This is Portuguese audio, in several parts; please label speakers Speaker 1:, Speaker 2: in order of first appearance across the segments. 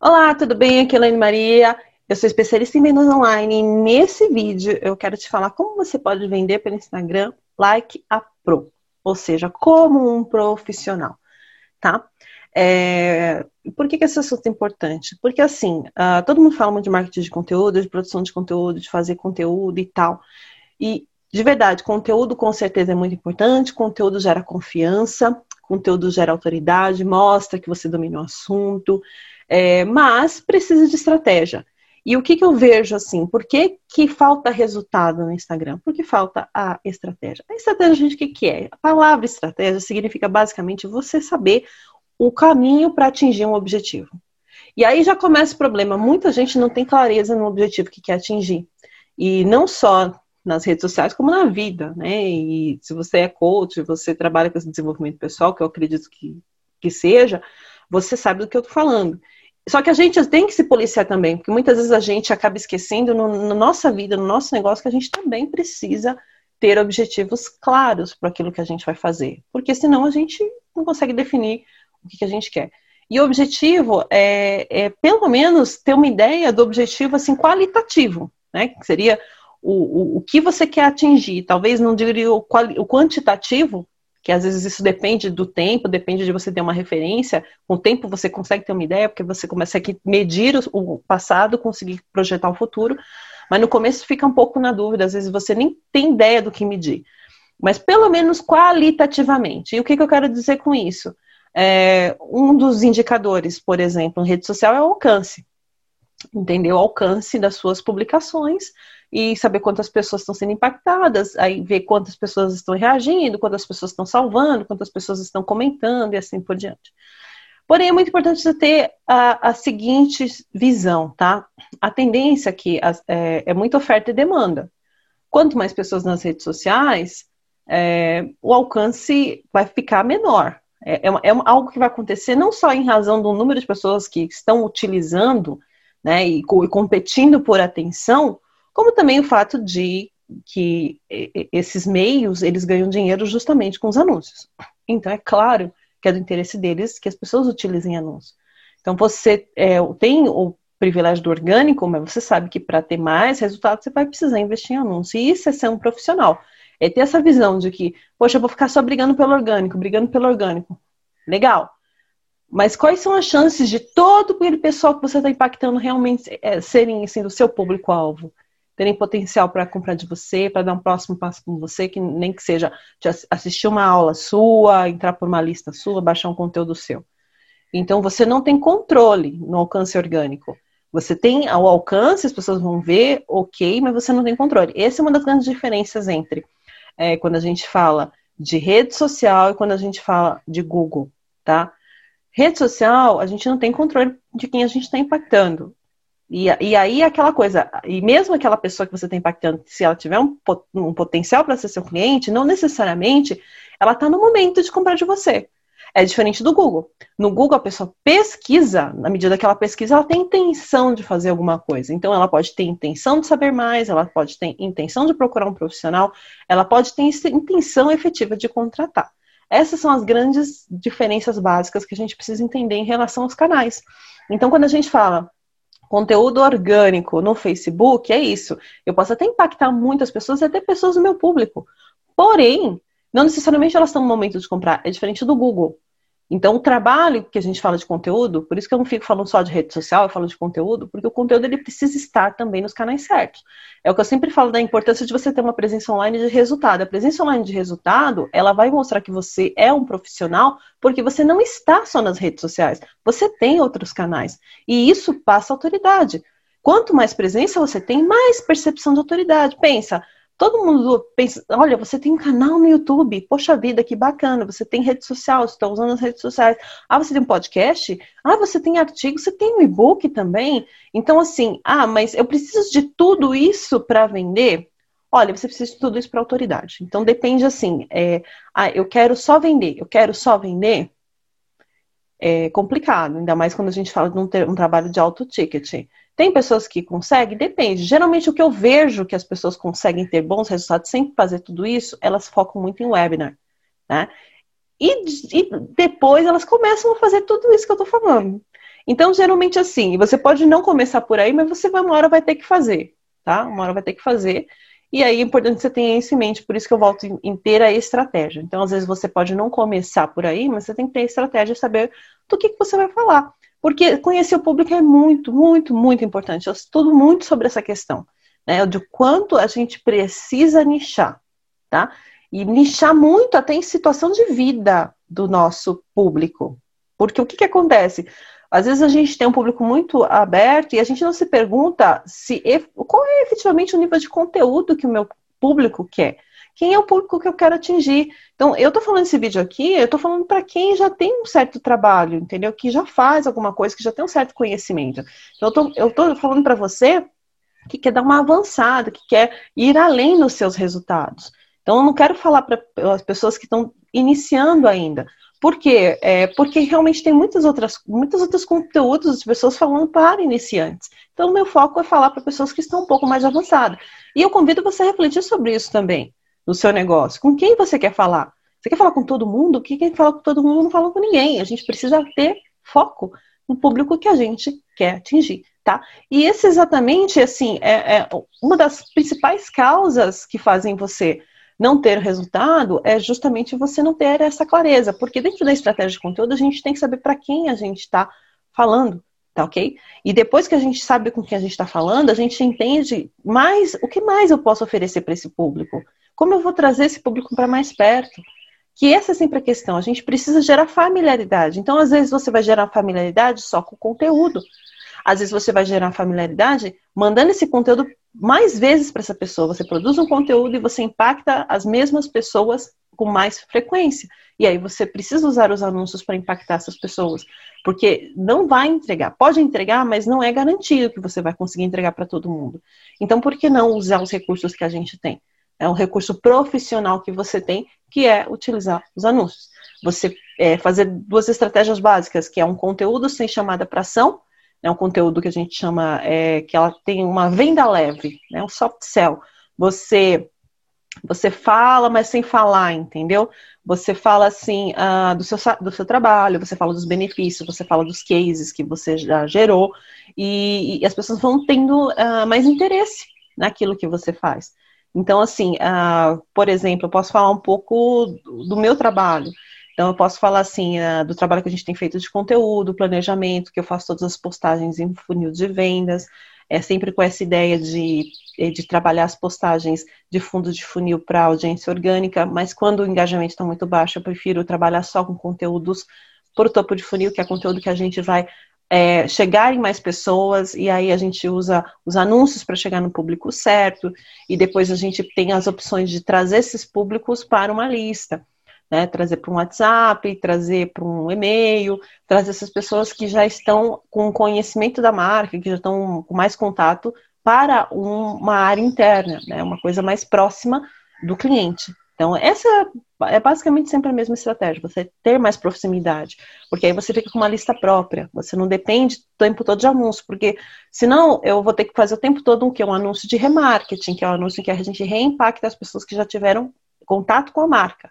Speaker 1: Olá, tudo bem? Aqui é a Elaine Maria. Eu sou especialista em vendas online nesse vídeo eu quero te falar como você pode vender pelo Instagram like a pro, ou seja, como um profissional, tá? É... Por que, que esse assunto é importante? Porque assim, uh, todo mundo fala muito de marketing de conteúdo, de produção de conteúdo, de fazer conteúdo e tal. E de verdade, conteúdo com certeza é muito importante, conteúdo gera confiança, conteúdo gera autoridade, mostra que você domina o assunto, é, mas precisa de estratégia. E o que, que eu vejo assim? Por que, que falta resultado no Instagram? Porque falta a estratégia. A estratégia, gente, o que, que é? A palavra estratégia significa basicamente você saber o caminho para atingir um objetivo. E aí já começa o problema. Muita gente não tem clareza no objetivo que quer atingir. E não só nas redes sociais, como na vida, né? E se você é coach, você trabalha com esse desenvolvimento pessoal, que eu acredito que, que seja, você sabe do que eu tô falando. Só que a gente tem que se policiar também, porque muitas vezes a gente acaba esquecendo no, na nossa vida, no nosso negócio, que a gente também precisa ter objetivos claros para aquilo que a gente vai fazer. Porque senão a gente não consegue definir o que, que a gente quer. E o objetivo é, é, pelo menos, ter uma ideia do objetivo assim, qualitativo, né? Que seria o, o, o que você quer atingir. Talvez não diria o, o quantitativo, que às vezes isso depende do tempo, depende de você ter uma referência. Com o tempo você consegue ter uma ideia, porque você começa a medir o passado, conseguir projetar o futuro, mas no começo fica um pouco na dúvida, às vezes você nem tem ideia do que medir. Mas pelo menos qualitativamente. E o que, que eu quero dizer com isso? É, um dos indicadores, por exemplo, em rede social é o alcance. Entendeu? O alcance das suas publicações e saber quantas pessoas estão sendo impactadas, aí ver quantas pessoas estão reagindo, quantas pessoas estão salvando, quantas pessoas estão comentando e assim por diante. Porém, é muito importante você ter a, a seguinte visão, tá? A tendência aqui é, é muita oferta e demanda. Quanto mais pessoas nas redes sociais, é, o alcance vai ficar menor. É, é, é, algo que vai acontecer não só em razão do número de pessoas que estão utilizando né, e, e competindo por atenção, como também o fato de que esses meios eles ganham dinheiro justamente com os anúncios. Então é claro que é do interesse deles que as pessoas utilizem anúncios. Então você é, tem o privilégio do orgânico, mas você sabe que para ter mais resultados você vai precisar investir em anúncio. E isso é ser um profissional. É ter essa visão de que, poxa, eu vou ficar só brigando pelo orgânico, brigando pelo orgânico. Legal. Mas quais são as chances de todo aquele pessoal que você está impactando realmente é, serem assim, do seu público-alvo? Terem potencial para comprar de você, para dar um próximo passo com você, que nem que seja assistir uma aula sua, entrar por uma lista sua, baixar um conteúdo seu. Então você não tem controle no alcance orgânico. Você tem o alcance, as pessoas vão ver, ok, mas você não tem controle. Essa é uma das grandes diferenças entre é, quando a gente fala de rede social e quando a gente fala de Google, tá? Rede social, a gente não tem controle de quem a gente está impactando. E, e aí aquela coisa, e mesmo aquela pessoa que você está impactando, se ela tiver um, um potencial para ser seu cliente, não necessariamente ela está no momento de comprar de você. É diferente do Google. No Google, a pessoa pesquisa, na medida que ela pesquisa, ela tem intenção de fazer alguma coisa. Então, ela pode ter intenção de saber mais, ela pode ter intenção de procurar um profissional, ela pode ter intenção efetiva de contratar. Essas são as grandes diferenças básicas que a gente precisa entender em relação aos canais. Então, quando a gente fala conteúdo orgânico no Facebook, é isso. Eu posso até impactar muitas pessoas e até pessoas do meu público. Porém, não necessariamente elas estão no momento de comprar. É diferente do Google. Então, o trabalho que a gente fala de conteúdo, por isso que eu não fico falando só de rede social, eu falo de conteúdo, porque o conteúdo ele precisa estar também nos canais certos. É o que eu sempre falo da importância de você ter uma presença online de resultado. A presença online de resultado, ela vai mostrar que você é um profissional, porque você não está só nas redes sociais, você tem outros canais. E isso passa autoridade. Quanto mais presença você tem, mais percepção de autoridade. Pensa, Todo mundo pensa, olha, você tem um canal no YouTube, poxa vida, que bacana, você tem rede social, você está usando as redes sociais. Ah, você tem um podcast? Ah, você tem artigo, você tem um e-book também? Então, assim, ah, mas eu preciso de tudo isso para vender? Olha, você precisa de tudo isso para autoridade. Então, depende assim, é, ah, eu quero só vender, eu quero só vender? É complicado, ainda mais quando a gente fala de um, um trabalho de alto ticket. Tem pessoas que conseguem? Depende. Geralmente o que eu vejo que as pessoas conseguem ter bons resultados sem fazer tudo isso, elas focam muito em webinar, né? E, e depois elas começam a fazer tudo isso que eu tô falando. Então, geralmente assim, você pode não começar por aí, mas você vai, uma hora vai ter que fazer, tá? Uma hora vai ter que fazer. E aí é importante que você tenha isso em mente, por isso que eu volto ter a estratégia. Então, às vezes você pode não começar por aí, mas você tem que ter a estratégia, saber do que, que você vai falar. Porque conhecer o público é muito, muito, muito importante. Eu estudo muito sobre essa questão, né? De quanto a gente precisa nichar, tá? E nichar muito até em situação de vida do nosso público. Porque o que, que acontece? Às vezes a gente tem um público muito aberto e a gente não se pergunta se qual é efetivamente o nível de conteúdo que o meu público quer. Quem é o público que eu quero atingir? Então, eu tô falando esse vídeo aqui, eu tô falando para quem já tem um certo trabalho, entendeu? Que já faz alguma coisa, que já tem um certo conhecimento. Então, eu tô falando para você que quer dar uma avançada, que quer ir além nos seus resultados. Então, eu não quero falar para as pessoas que estão iniciando ainda. Por quê? É, porque realmente tem muitas outras, muitos outros conteúdos de pessoas falando para iniciantes. Então, meu foco é falar para pessoas que estão um pouco mais avançadas. E eu convido você a refletir sobre isso também, no seu negócio. Com quem você quer falar? Você quer falar com todo mundo? Quem quer falar com todo mundo não fala com ninguém. A gente precisa ter foco no público que a gente quer atingir, tá? E esse exatamente, assim, é, é uma das principais causas que fazem você não ter resultado é justamente você não ter essa clareza, porque dentro da estratégia de conteúdo a gente tem que saber para quem a gente está falando, tá ok? E depois que a gente sabe com quem a gente está falando, a gente entende mais o que mais eu posso oferecer para esse público, como eu vou trazer esse público para mais perto. Que essa é sempre a questão, a gente precisa gerar familiaridade. Então, às vezes, você vai gerar familiaridade só com o conteúdo. Às vezes você vai gerar familiaridade mandando esse conteúdo mais vezes para essa pessoa. Você produz um conteúdo e você impacta as mesmas pessoas com mais frequência. E aí você precisa usar os anúncios para impactar essas pessoas, porque não vai entregar. Pode entregar, mas não é garantido que você vai conseguir entregar para todo mundo. Então, por que não usar os recursos que a gente tem? É um recurso profissional que você tem, que é utilizar os anúncios. Você é, fazer duas estratégias básicas, que é um conteúdo sem chamada para ação é um conteúdo que a gente chama, é, que ela tem uma venda leve, né, um soft sell. Você, você fala, mas sem falar, entendeu? Você fala assim uh, do, seu, do seu trabalho, você fala dos benefícios, você fala dos cases que você já gerou, e, e as pessoas vão tendo uh, mais interesse naquilo que você faz. Então, assim, uh, por exemplo, eu posso falar um pouco do, meu trabalho. Então, eu posso falar assim uh, do trabalho que a gente tem feito de conteúdo, planejamento, que eu faço todas as postagens em funil de vendas, é sempre com essa ideia de, eh, de trabalhar as postagens de fundo de funil para audiência orgânica, mas quando o engajamento está muito baixo, eu prefiro trabalhar só com conteúdos por topo de funil, que é conteúdo que a gente vai é, chegar em mais pessoas, e aí a gente usa os anúncios para chegar no público certo, e depois a gente tem as opções de trazer esses públicos para uma lista né? Trazer para um WhatsApp, trazer para um e-mail, trazer essas pessoas que já estão com conhecimento da marca, que já estão com mais contato para uma área interna, né? Uma coisa mais próxima do cliente. Então, essa é basicamente sempre a mesma estratégia, você ter mais proximidade, porque aí você fica com uma lista própria, você não depende o tempo todo de anúncio, porque senão eu vou ter que fazer o tempo todo um, que é um anúncio de remarketing, que é um anúncio que a gente reimpacta as pessoas que já tiveram contato com a marca.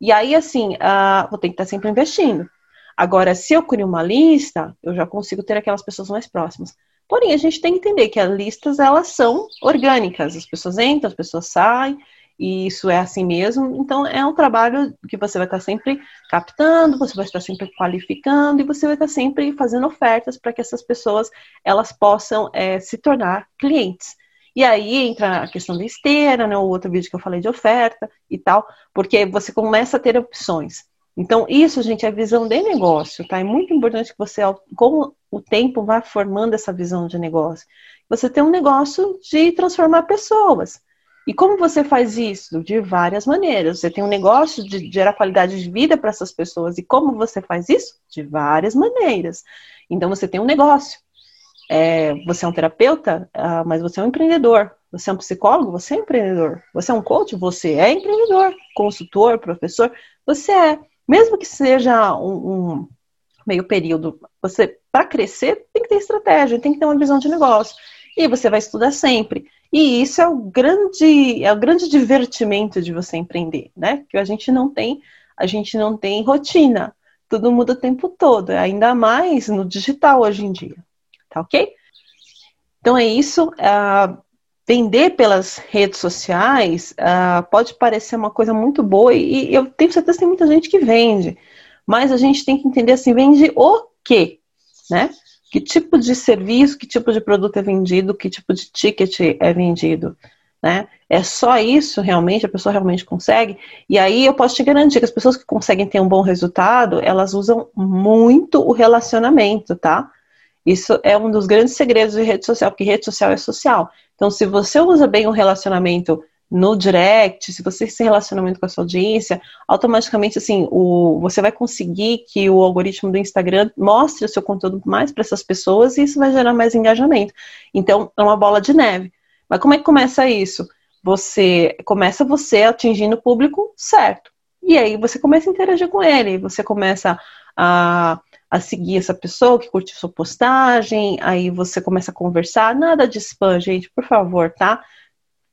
Speaker 1: E aí, assim, uh, vou ter que estar sempre investindo. Agora, se eu crio uma lista, eu já consigo ter aquelas pessoas mais próximas. Porém, a gente tem que entender que as listas, elas são orgânicas. As pessoas entram, as pessoas saem, e isso é assim mesmo. Então, é um trabalho que você vai estar sempre captando, você vai estar sempre qualificando, e você vai estar sempre fazendo ofertas para que essas pessoas, elas possam é, se tornar clientes. E aí entra a questão da esteira, né? O outro vídeo que eu falei de oferta e tal, porque você começa a ter opções. Então, isso, gente, é visão de negócio, tá? É muito importante que você, com o tempo, vá formando essa visão de negócio. Você tem um negócio de transformar pessoas. E como você faz isso? De várias maneiras. Você tem um negócio de gerar qualidade de vida para essas pessoas. E como você faz isso? De várias maneiras. Então, você tem um negócio é, você é um terapeuta, ah, mas você é um empreendedor. Você é um psicólogo, você é empreendedor. Você é um coach, você é empreendedor. Consultor, professor, você é. Mesmo que seja um, um meio período, você para crescer tem que ter estratégia, tem que ter uma visão de negócio. E você vai estudar sempre. E isso é o grande, é o grande divertimento de você empreender, né? Que a gente não tem, a gente não tem rotina tudo muda o tempo todo, ainda mais no digital hoje em dia. Tá ok? Então é isso. Uh, vender pelas redes sociais uh, pode parecer uma coisa muito boa e, e eu tenho certeza que tem muita gente que vende, mas a gente tem que entender assim, vende o quê, né? Que tipo de serviço, que tipo de produto é vendido, que tipo de ticket é vendido, né? É só isso realmente, a pessoa realmente consegue. E aí eu posso te garantir que as pessoas que conseguem ter um bom resultado, elas usam muito o relacionamento, tá? Isso é um dos grandes segredos de rede social, porque rede social é social. Então, se você usa bem o relacionamento no direct, se você se relacionamento com a sua audiência, automaticamente assim, o, você vai conseguir que o algoritmo do Instagram mostre o seu conteúdo mais para essas pessoas e isso vai gerar mais engajamento. Então, é uma bola de neve. Mas como é que começa isso? Você começa você atingindo o público certo. E aí você começa a interagir com ele, você começa a a seguir essa pessoa que curtiu sua postagem, aí você começa a conversar. Nada de spam, gente, por favor, tá?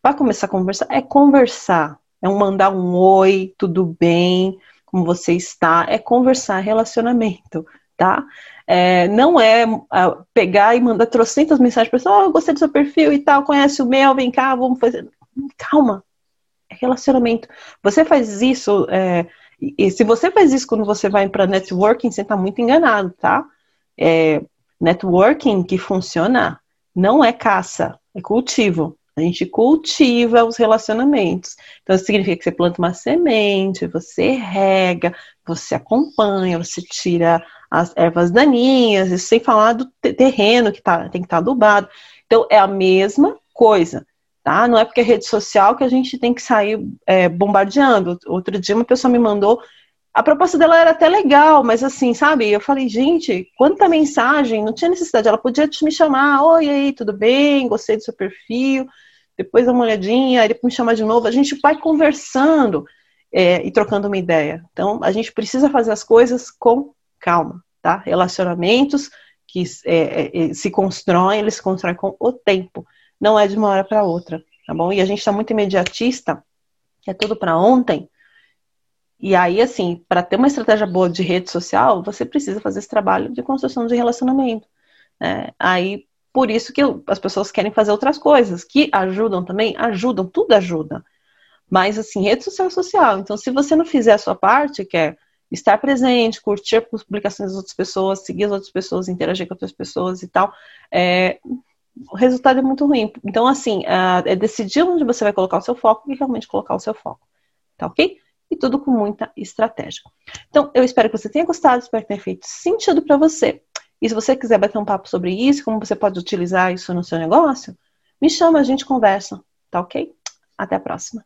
Speaker 1: Vai começar a conversar. É conversar. É um mandar um oi, tudo bem, como você está. É conversar, relacionamento, tá? É, não é uh, pegar e mandar trocentas mensagens para pessoa, oh, gostei do seu perfil e tal, conhece o meu, vem cá, vamos fazer. Calma. É relacionamento. Você faz isso. É, e se você faz isso quando você vai para networking, você está muito enganado, tá? É, networking que funciona não é caça, é cultivo. A gente cultiva os relacionamentos. Então, isso significa que você planta uma semente, você rega, você acompanha, você tira as ervas daninhas, isso sem falar do terreno que tá, tem que estar tá adubado. Então, é a mesma coisa tá? Não é porque é rede social que a gente tem que sair é, bombardeando. Outro dia uma pessoa me mandou, a proposta dela era até legal, mas assim, sabe? Eu falei, gente, quanta mensagem, não tinha necessidade. Ela podia me chamar, oi aí, tudo bem? Gostei do seu perfil. Depois dá uma olhadinha, depois me chamar de novo. A gente vai conversando é, e trocando uma ideia. Então, a gente precisa fazer as coisas com calma, tá? Relacionamentos que é, é, se constroem, eles se constroem com o tempo não é de uma hora para outra, tá bom? E a gente está muito imediatista, é tudo para ontem. E aí, assim, para ter uma estratégia boa de rede social, você precisa fazer esse trabalho de construção de relacionamento. Né? Aí, por isso que as pessoas querem fazer outras coisas, que ajudam também, ajudam, tudo ajuda. Mas, assim, rede social é social. Então, se você não fizer a sua parte, que é estar presente, curtir as publicações das outras pessoas, seguir as outras pessoas, interagir com outras pessoas e tal, é, o resultado é muito ruim. Então, assim, é decidir onde você vai colocar o seu foco e realmente colocar o seu foco. Tá ok? E tudo com muita estratégia. Então, eu espero que você tenha gostado, espero que tenha feito sentido para você. E se você quiser bater um papo sobre isso, como você pode utilizar isso no seu negócio, me chama, a gente conversa. Tá ok? Até a próxima.